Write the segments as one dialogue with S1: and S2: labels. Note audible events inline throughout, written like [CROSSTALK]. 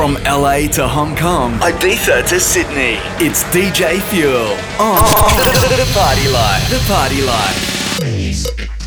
S1: From LA to Hong Kong, Ibiza to Sydney, it's DJ Fuel on [LAUGHS] the Party Life. The Party Life.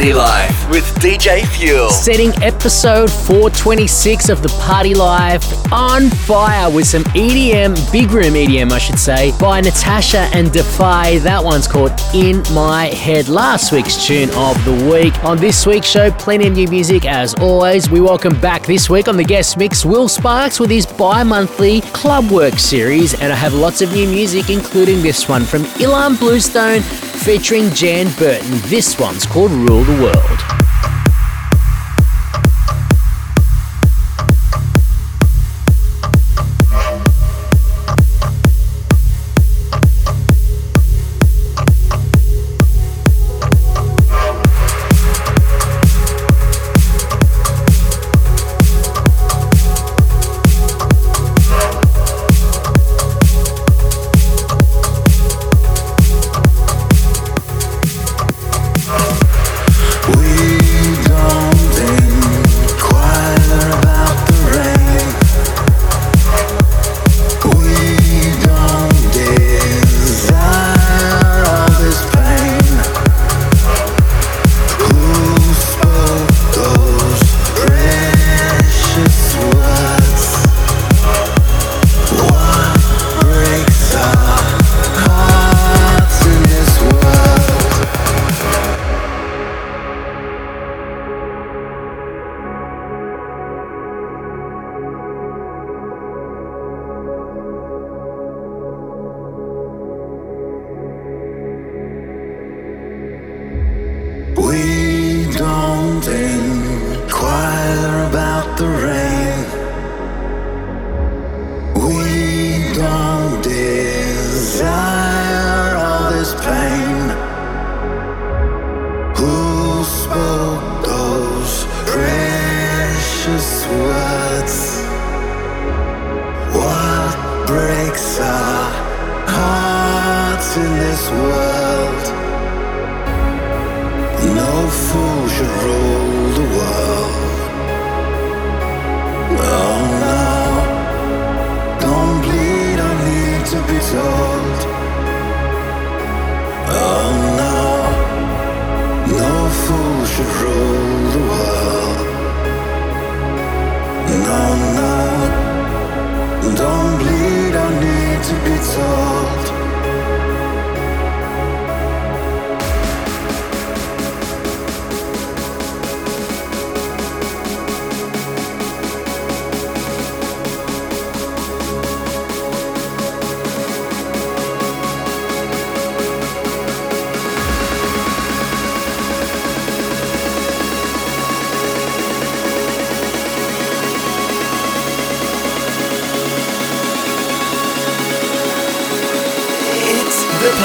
S1: Party Life with DJ Fuel.
S2: Setting episode 426 of the Party Life on fire with some EDM, big room EDM, I should say, by Natasha and Defy. That one's called In My Head. Last week's tune of the week. On this week's show, plenty of new music as always. We welcome back this week on the guest mix Will Sparks with his bi monthly Club Work series. And I have lots of new music, including this one from Ilan Bluestone featuring Jan Burton. This one's called Rule the World.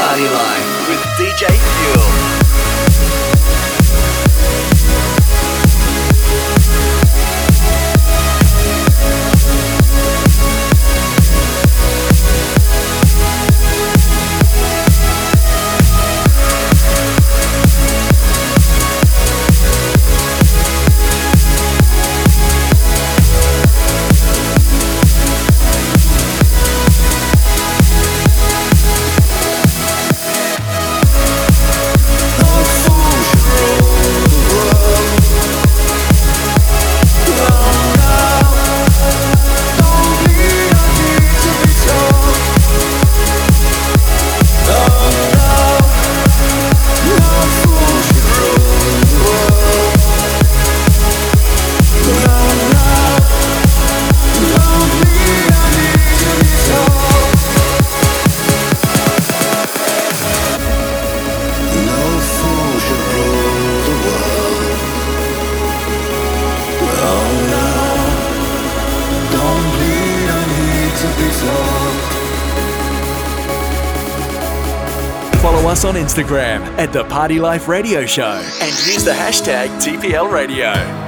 S2: Party Life with DJ Fuel.
S1: On Instagram at The Party Life Radio Show and use the hashtag TPL Radio.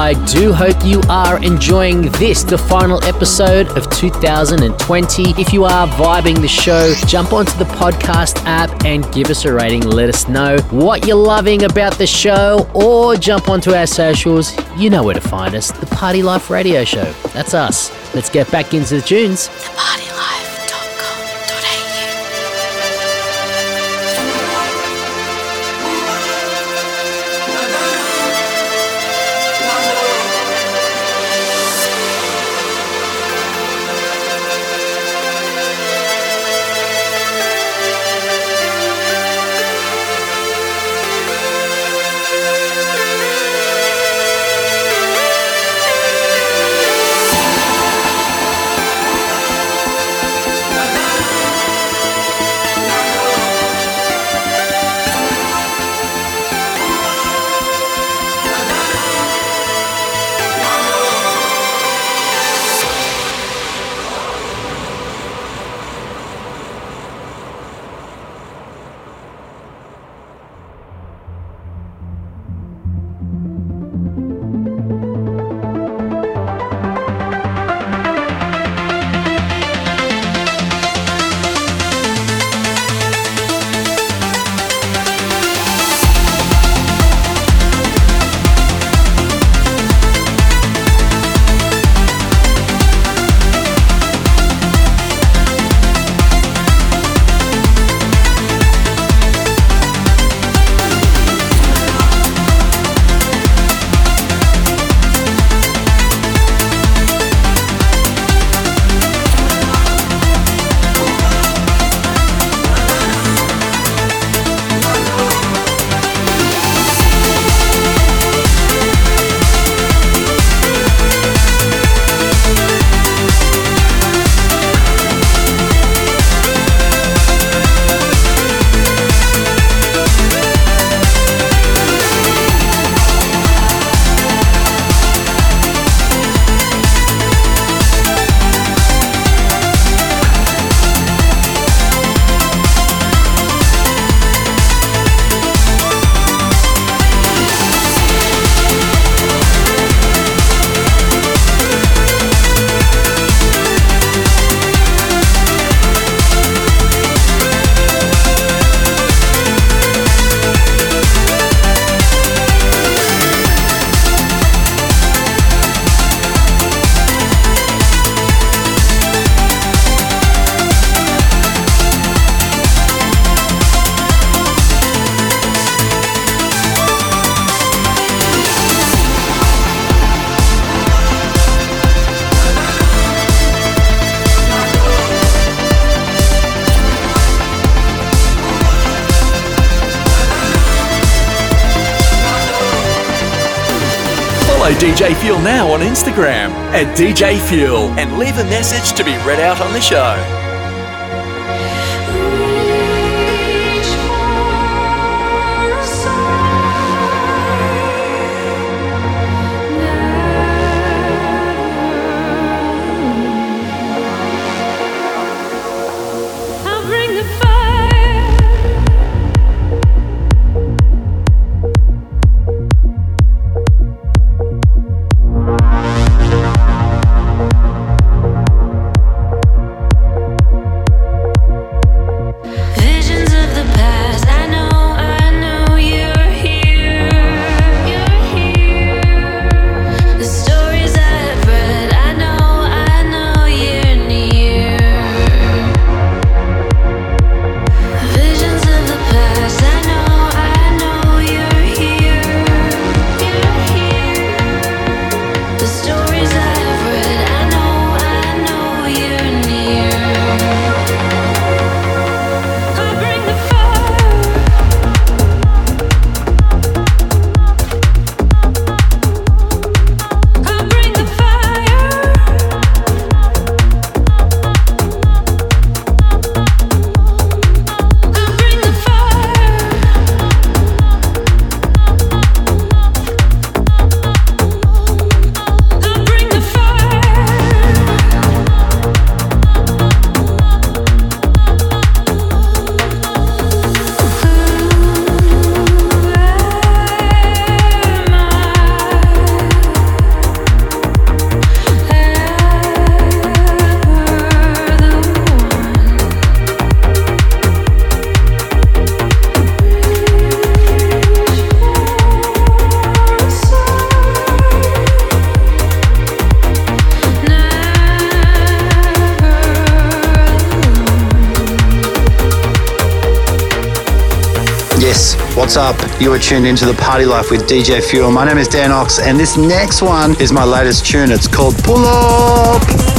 S3: I do hope you are enjoying this, the final episode of 2020. If you are vibing the show, jump onto the podcast app and give us a rating. Let us know what you're loving about the show or jump onto our socials. You know where to find us, the Party Life Radio Show. That's us. Let's get back into the tunes.
S4: The
S1: DJ Fuel now on Instagram at DJ Fuel and leave a message to be read out on the show.
S5: Tuned into the Party Life with DJ Fuel. My name is Dan Ox, and this next one is my latest tune. It's called Pull Up.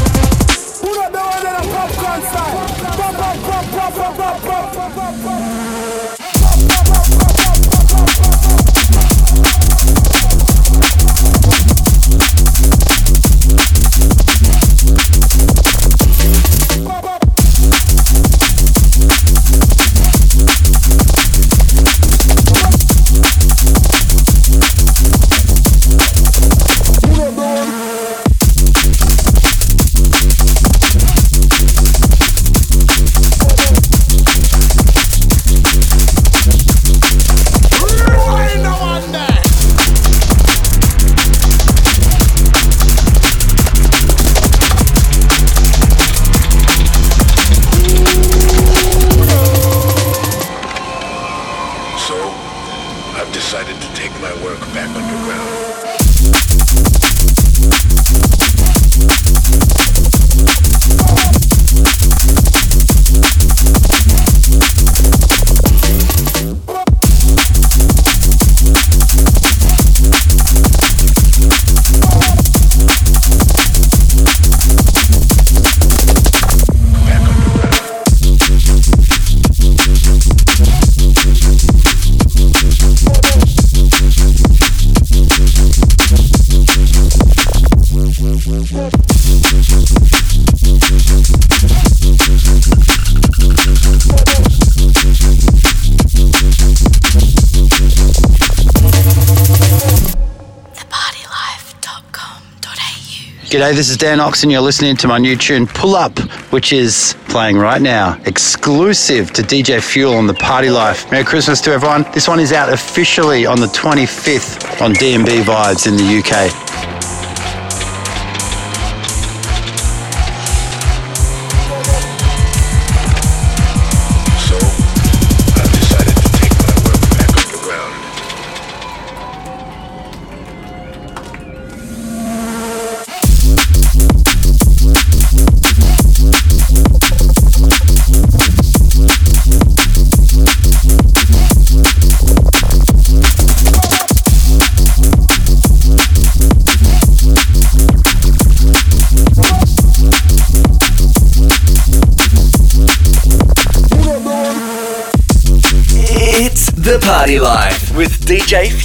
S5: G'day, this is Dan Ox, and you're listening to my new tune Pull Up, which is playing right now, exclusive to DJ Fuel on the Party Life. Merry Christmas to everyone. This one is out officially on the 25th on DMB Vibes in the UK.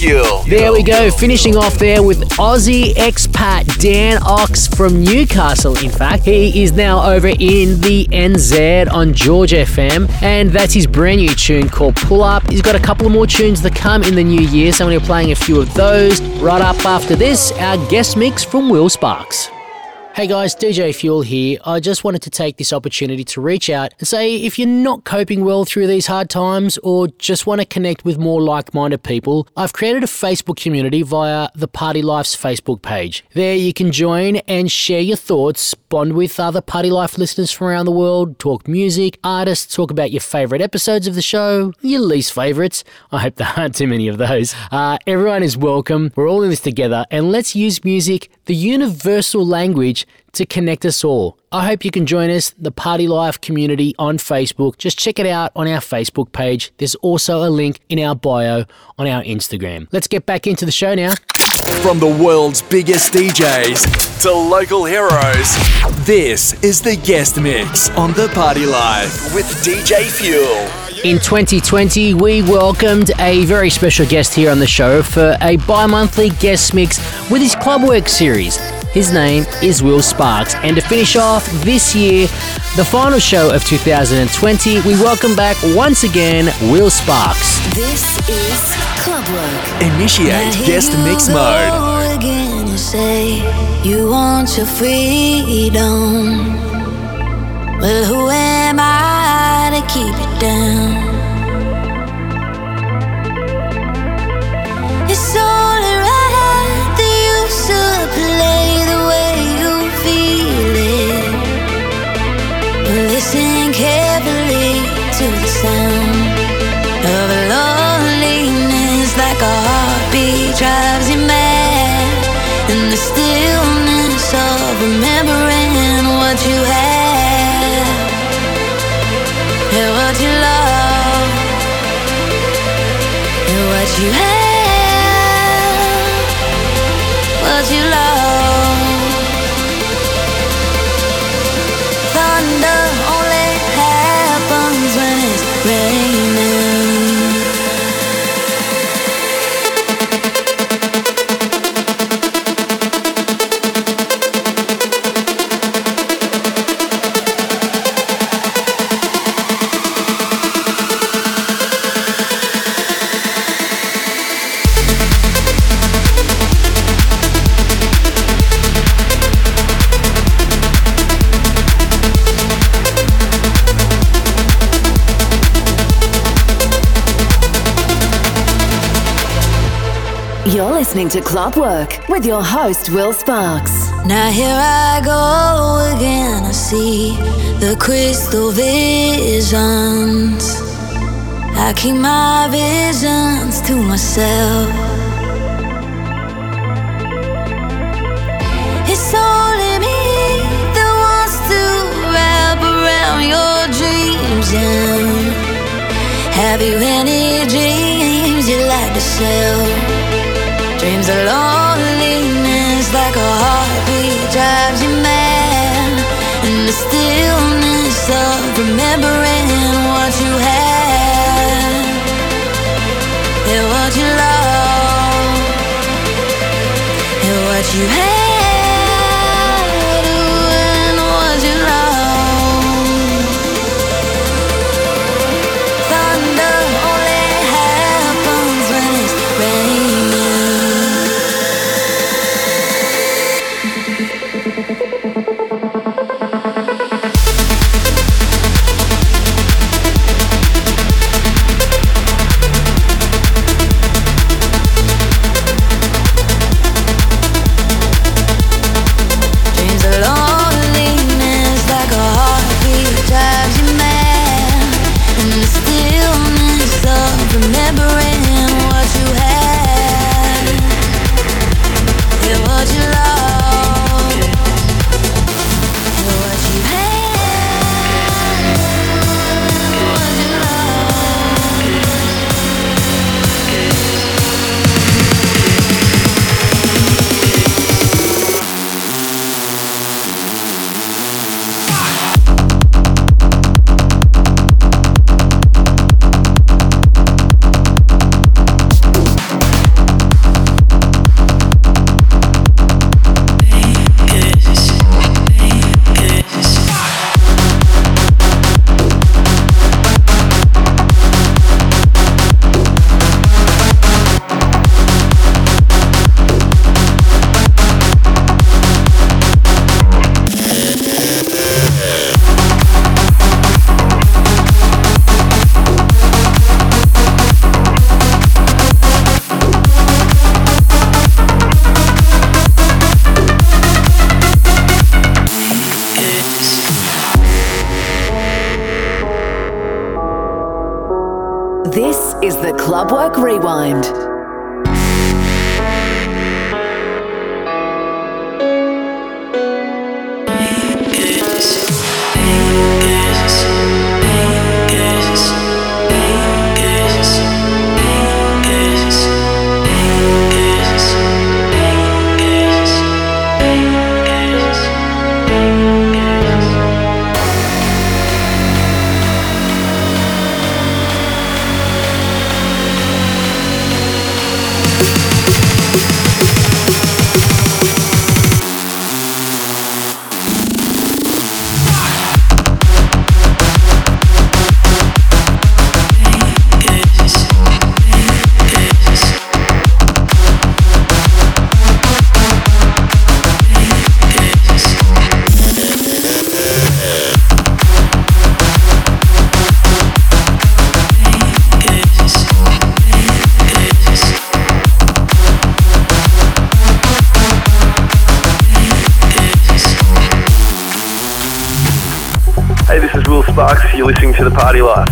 S3: There we go, finishing off there with Aussie expat Dan Ox from Newcastle. In fact, he is now over in the NZ on George FM, and that's his brand new tune called Pull Up. He's got a couple of more tunes to come in the new year, so we're playing a few of those. Right up after this, our guest mix from Will Sparks. Hey guys, DJ Fuel here. I just wanted to take this opportunity to reach out and say if you're not coping well through these hard times or just want to connect with more like minded people, I've created a Facebook community via the Party Life's Facebook page. There you can join and share your thoughts, bond with other Party Life listeners from around the world, talk music, artists, talk about your favourite episodes of the show, your least favourites. I hope there aren't too many of those. Uh, everyone is welcome. We're all in this together and let's use music, the universal language to connect us all. I hope you can join us, the Party Life community on Facebook. Just check it out on our Facebook page. There's also a link in our bio on our Instagram. Let's get back into the show now.
S6: From the world's biggest DJs to local heroes, this is the guest mix on The Party Life with DJ Fuel.
S3: In 2020, we welcomed a very special guest here on the show for a bi monthly guest mix with his Clubwork series. His name is Will Sparks. And to finish off this year, the final show of 2020, we welcome back once again Will Sparks.
S1: This is Clubwork.
S6: Initiate guest mix mode.
S1: Again, you say you want your freedom. Well, who am I to keep it down? It's only right to the sound of loneliness, like a heartbeat drives you mad, the stillness of remembering what you had. And what you love, and what you have,
S7: listening to Clubwork with your host, Will Sparks.
S1: Now here I go again. I see the crystal visions. I keep my visions to myself. It's only me that wants to wrap around your dreams. And have you any dreams you'd like to sell? Dreams of loneliness like a heartbeat drives you mad. And the stillness of remembering what you had. And what you love. And what you had This
S8: is the Clubwork Rewind.
S7: Listening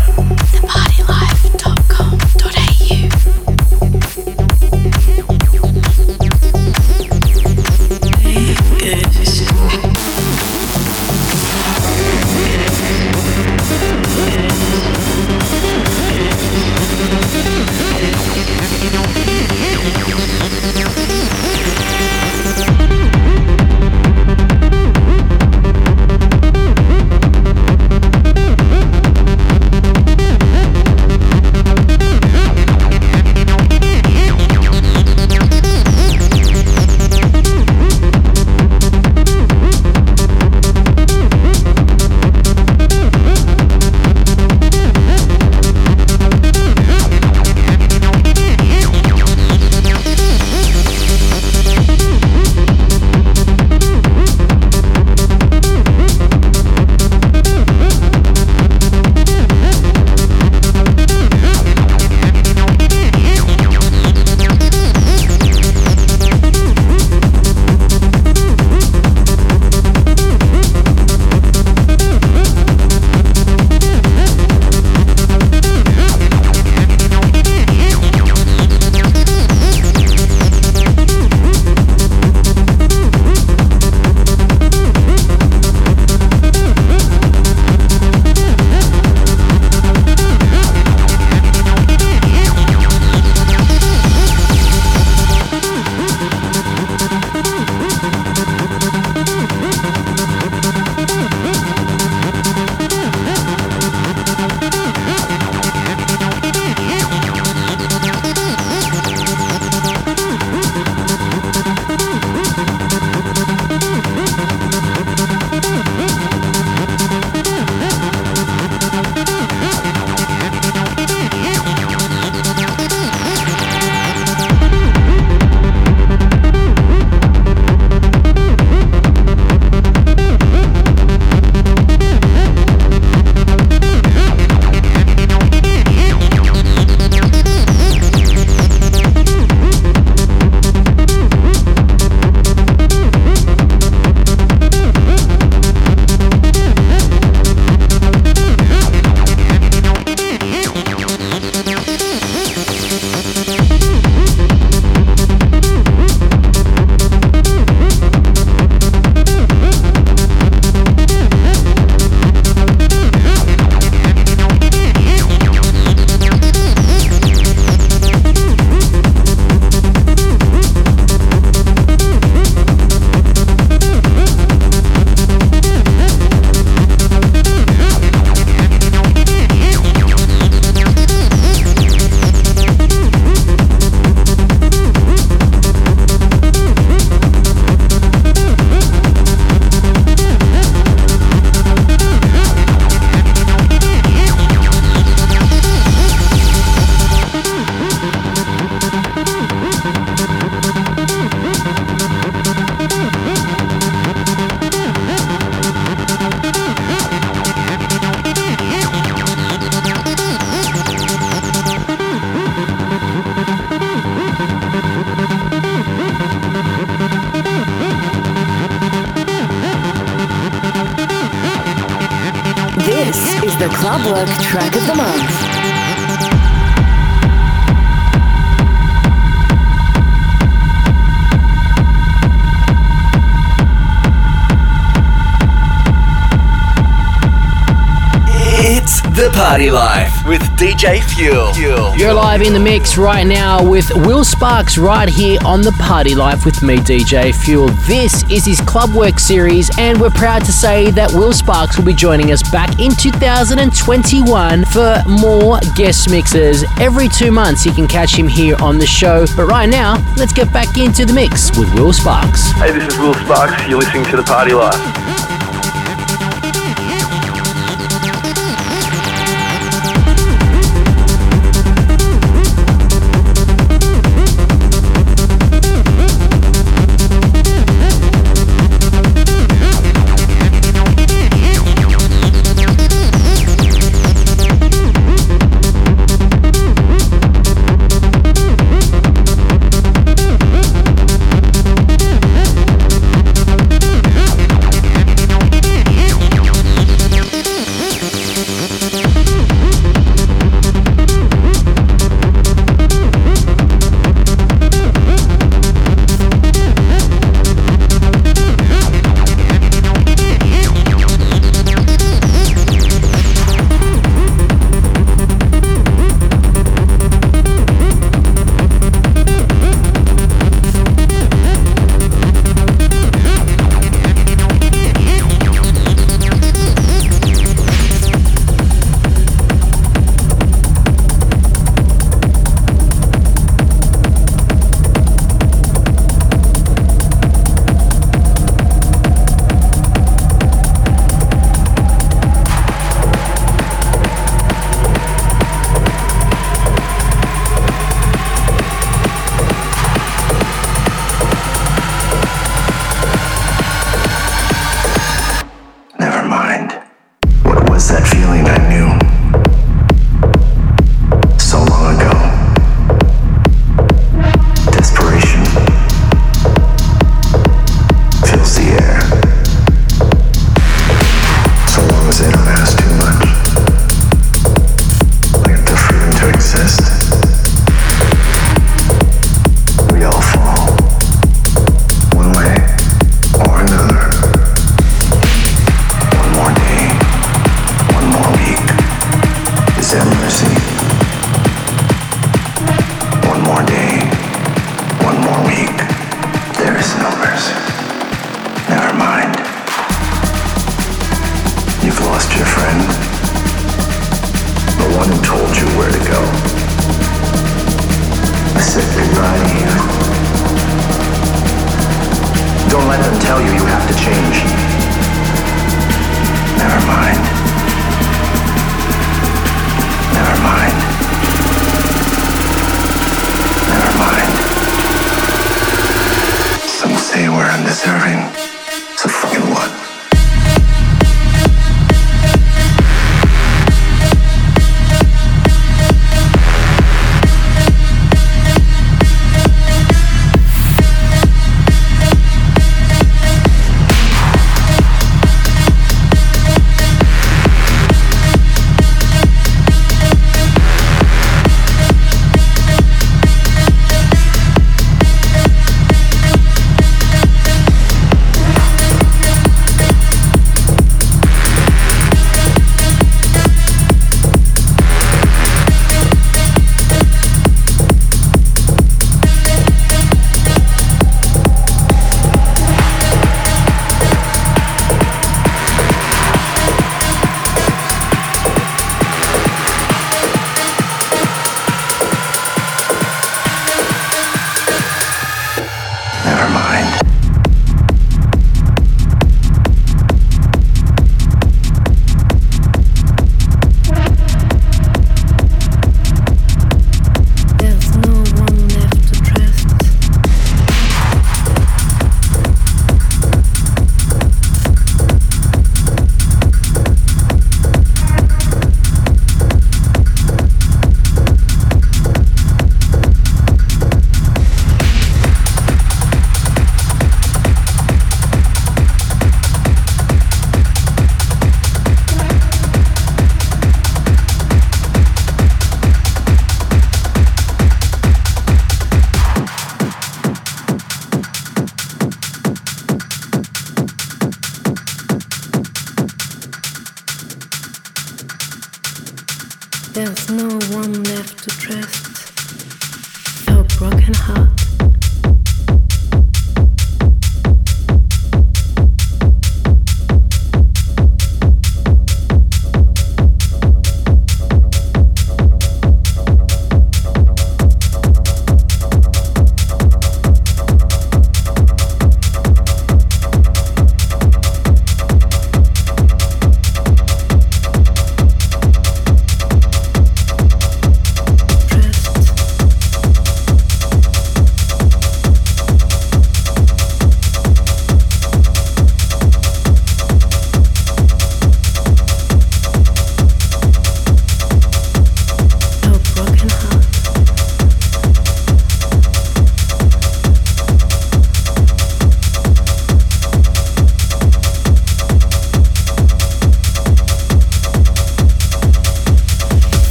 S3: You're live in the mix right now with Will Sparks right here on The Party Life with me, DJ Fuel. This is his Club Work series, and we're proud to say that Will Sparks will be joining us back in 2021 for more guest mixes. Every two months, you can catch him here on the show. But right now, let's get back into the mix with Will Sparks.
S9: Hey, this is Will Sparks. You're listening to The Party Life.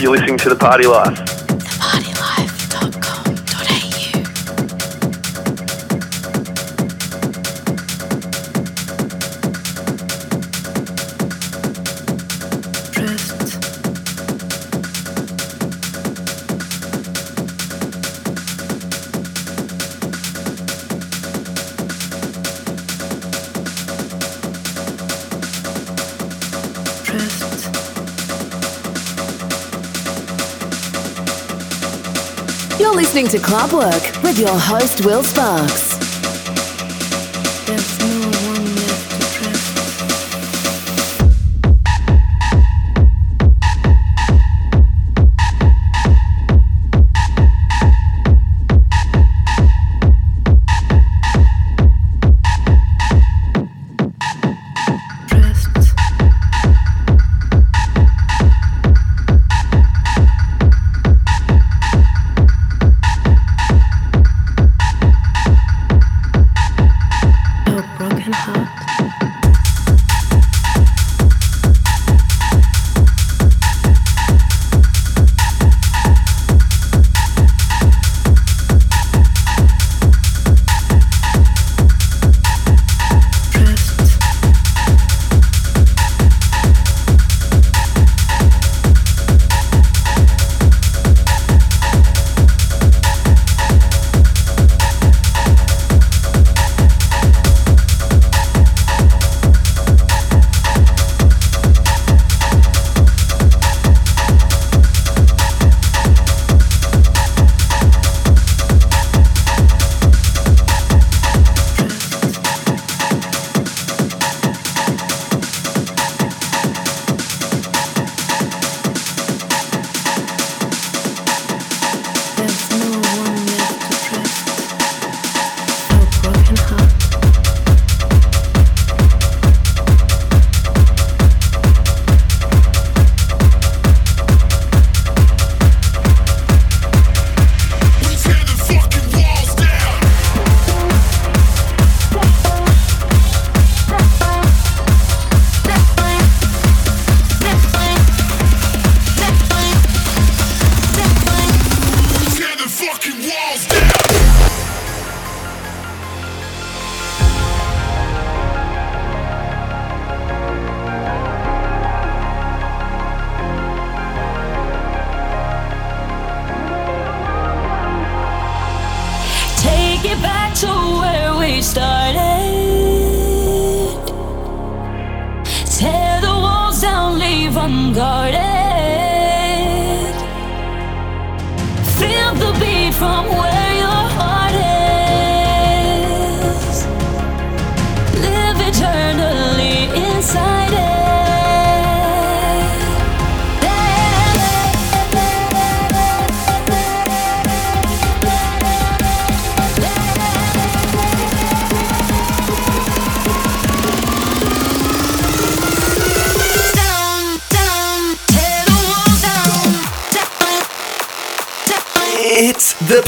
S10: You're listening to The Party Life.
S11: To Club Work with your host, Will Sparks.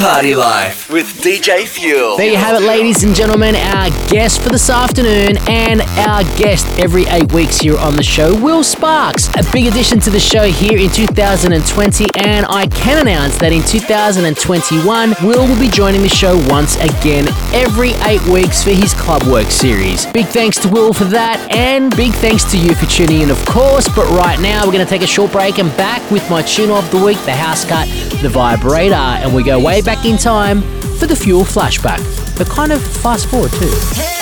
S2: Party Life with DJ Fuel.
S3: There you have it, ladies and gentlemen, our guest for this afternoon and our guest every eight weeks here on the show, Will Sparks. A big addition to the show here in 2020, and I can announce that in 2021, Will will be joining the show once again every eight weeks for his Club Work series. Big thanks to Will for that, and big thanks to you for tuning in, of course. But right now, we're going to take a short break and back with my tune of the week, the house cut, the vibrator, and we go way back in time for the Fuel flashback. But kind of fast forward too.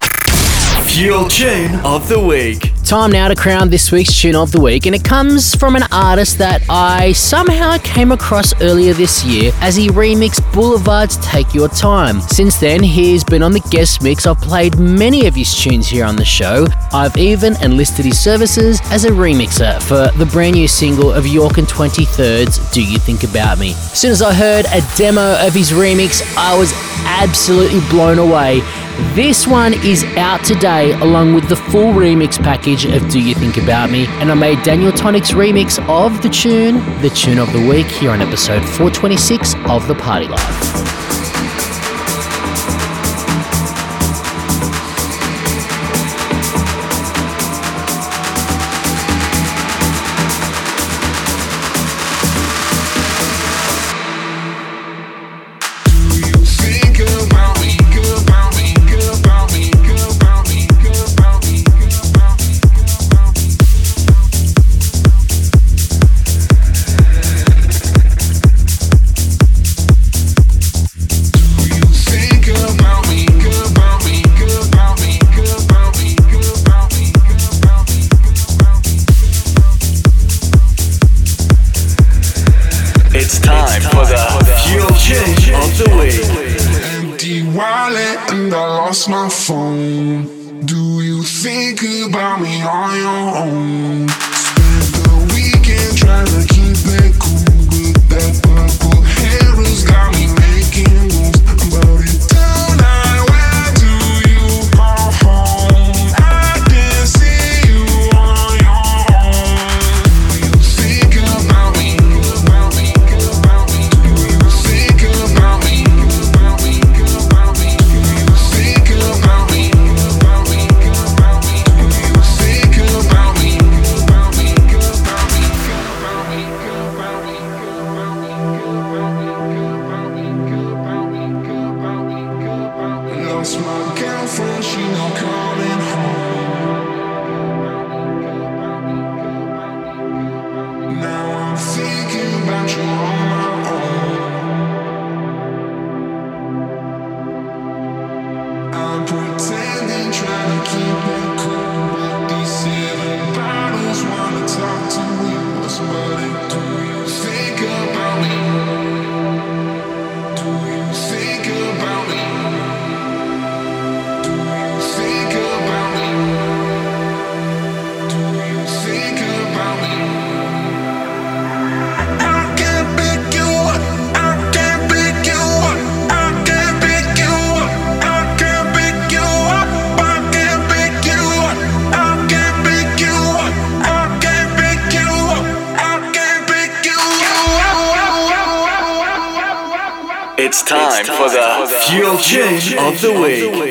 S2: Fuel Tune of the Week.
S3: Time now to crown this week's tune of the week, and it comes from an artist that I somehow came across earlier this year as he remixed Boulevard's Take Your Time. Since then, he's been on the guest mix. I've played many of his tunes here on the show. I've even enlisted his services as a remixer for the brand new single of York and 23rd's Do You Think About Me. As soon as I heard a demo of his remix, I was absolutely blown away. This one is out today along with the full remix package of Do You Think About Me, and I made Daniel Tonic's remix of the tune, the tune of the week, here on episode 426 of The Party Life.
S2: Of the week.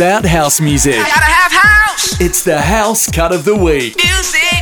S6: About house music.
S10: Gotta have house.
S6: It's the house cut of the week.
S10: Music.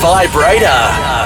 S6: Vibrator.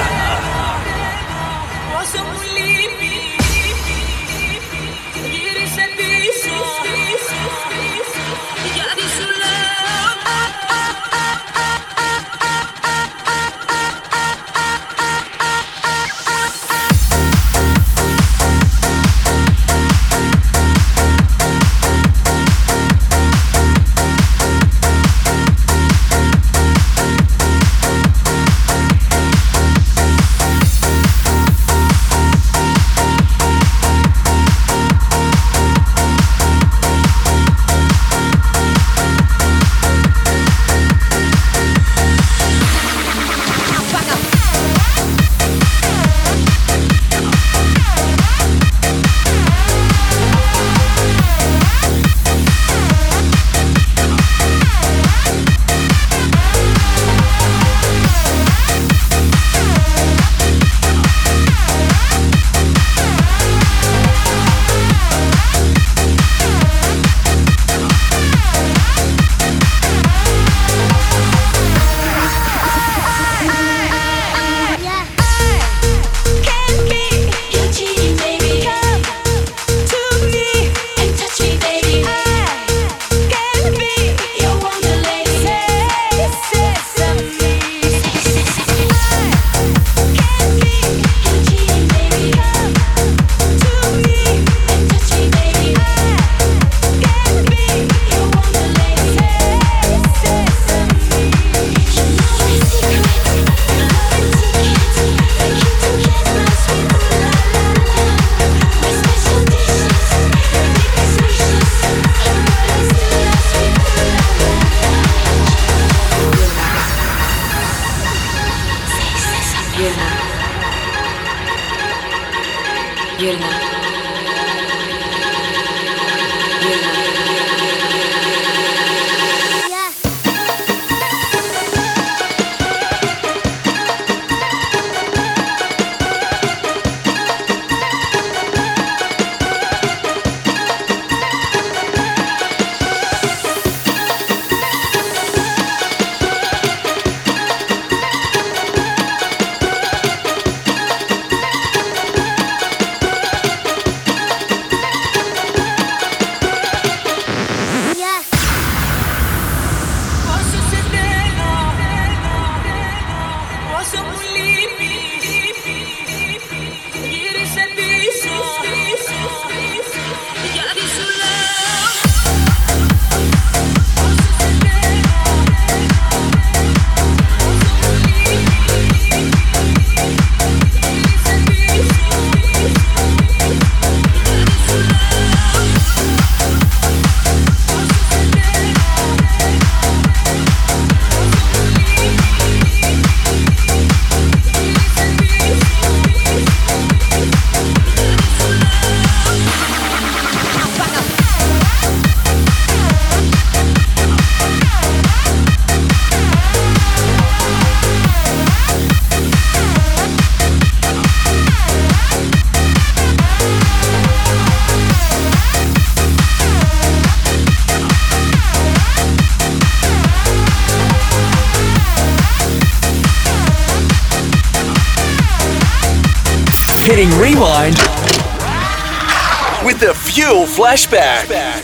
S12: Fuel Flashback.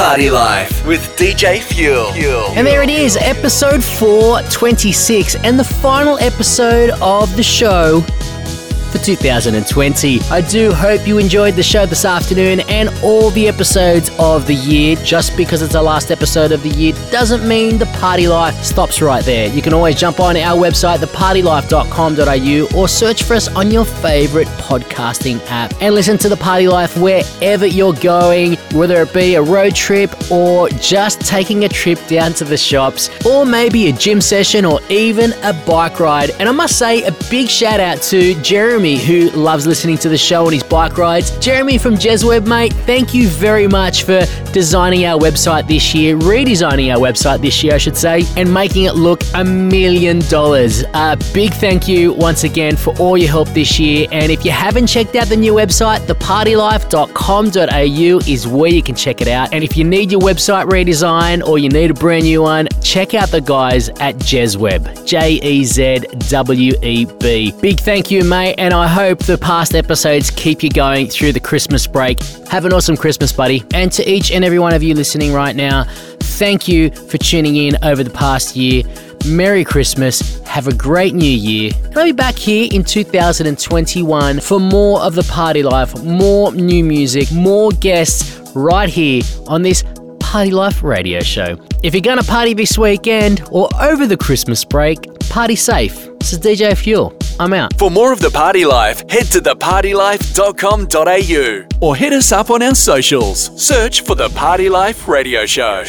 S12: Party Life with DJ Fuel.
S3: And there it is, episode 426, and the final episode of the show 2020. I do hope you enjoyed the show this afternoon and all the episodes of the year. Just because it's the last episode of the year doesn't mean the party life stops right there. You can always jump on our website, thepartylife.com.au, or search for us on your favorite podcasting app and listen to the party life wherever you're going, whether it be a road trip or just taking a trip down to the shops, or maybe a gym session or even a bike ride. And I must say, a big shout out to Jeremy, who loves listening to the show on his bike rides. Jeremy from Jezweb, mate, thank you very much for designing our website this year, redesigning our website this year, I should say, and making it look a million dollars. A big thank you once again for all your help this year. And if you haven't checked out the new website, thepartylife.com.au is where you can check it out. And if you need your website redesign or you need a brand new one, check out the guys at Jezweb. J E Z W E B. Big thank you, mate, and I hope the past episodes keep you going through the Christmas break. Have an awesome Christmas, buddy. And to each and every one of you listening right now, thank you for tuning in over the past year. Merry Christmas. Have a great new year. And I'll be back here in 2021 for more of the party life, more new music, more guests right here on this Party Life radio show. If you're gonna party this weekend or over the Christmas break, party safe. This is DJ Fuel. I'm out.
S6: For more of the party life, head to thepartylife.com.au or hit us up on our socials. Search for the Party Life Radio Show.